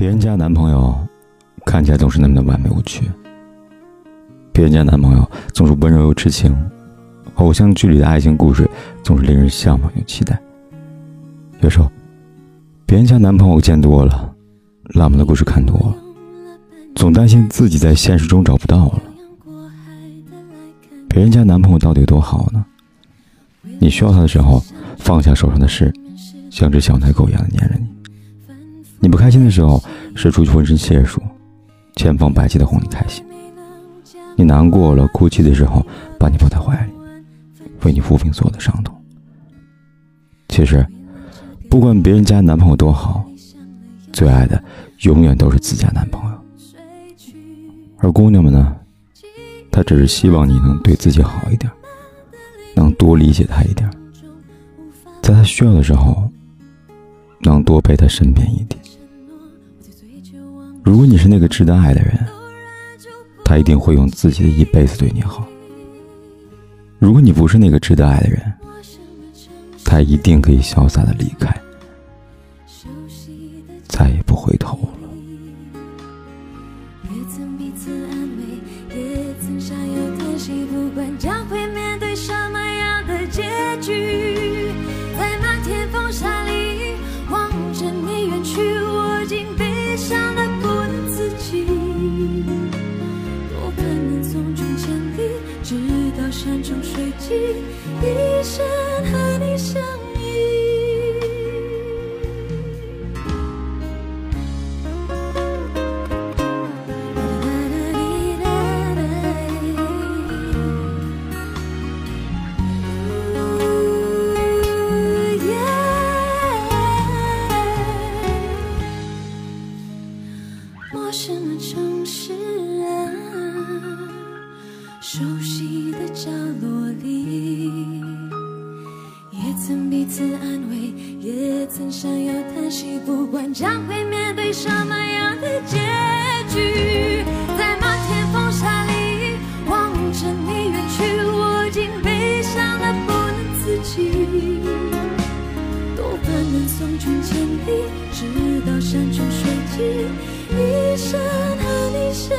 别人家男朋友看起来总是那么的完美无缺，别人家男朋友总是温柔又痴情，偶像剧里的爱情故事总是令人向往又期待。有时候，别人家男朋友见多了。浪漫的故事看多了，总担心自己在现实中找不到了。别人家男朋友到底有多好呢？你需要他的时候，放下手上的事，像只小奶狗一样的黏着你；你不开心的时候，使出浑身解数，千方百计的哄你开心；你难过了、哭泣的时候，把你抱在怀里，为你抚平所有的伤痛。其实，不管别人家男朋友多好。最爱的永远都是自家男朋友，而姑娘们呢，她只是希望你能对自己好一点，能多理解她一点，在她需要的时候，能多陪她身边一点。如果你是那个值得爱的人，他一定会用自己的一辈子对你好；如果你不是那个值得爱的人，他一定可以潇洒的离开。山穷水尽，一生和你相。熟悉的角落里，也曾彼此安慰，也曾相拥叹息。不管将会面对什么样的结局，在漫天风沙里望着你远去，我竟悲伤的不能自己。多盼能送君千里，直到山穷水尽，一生和你相。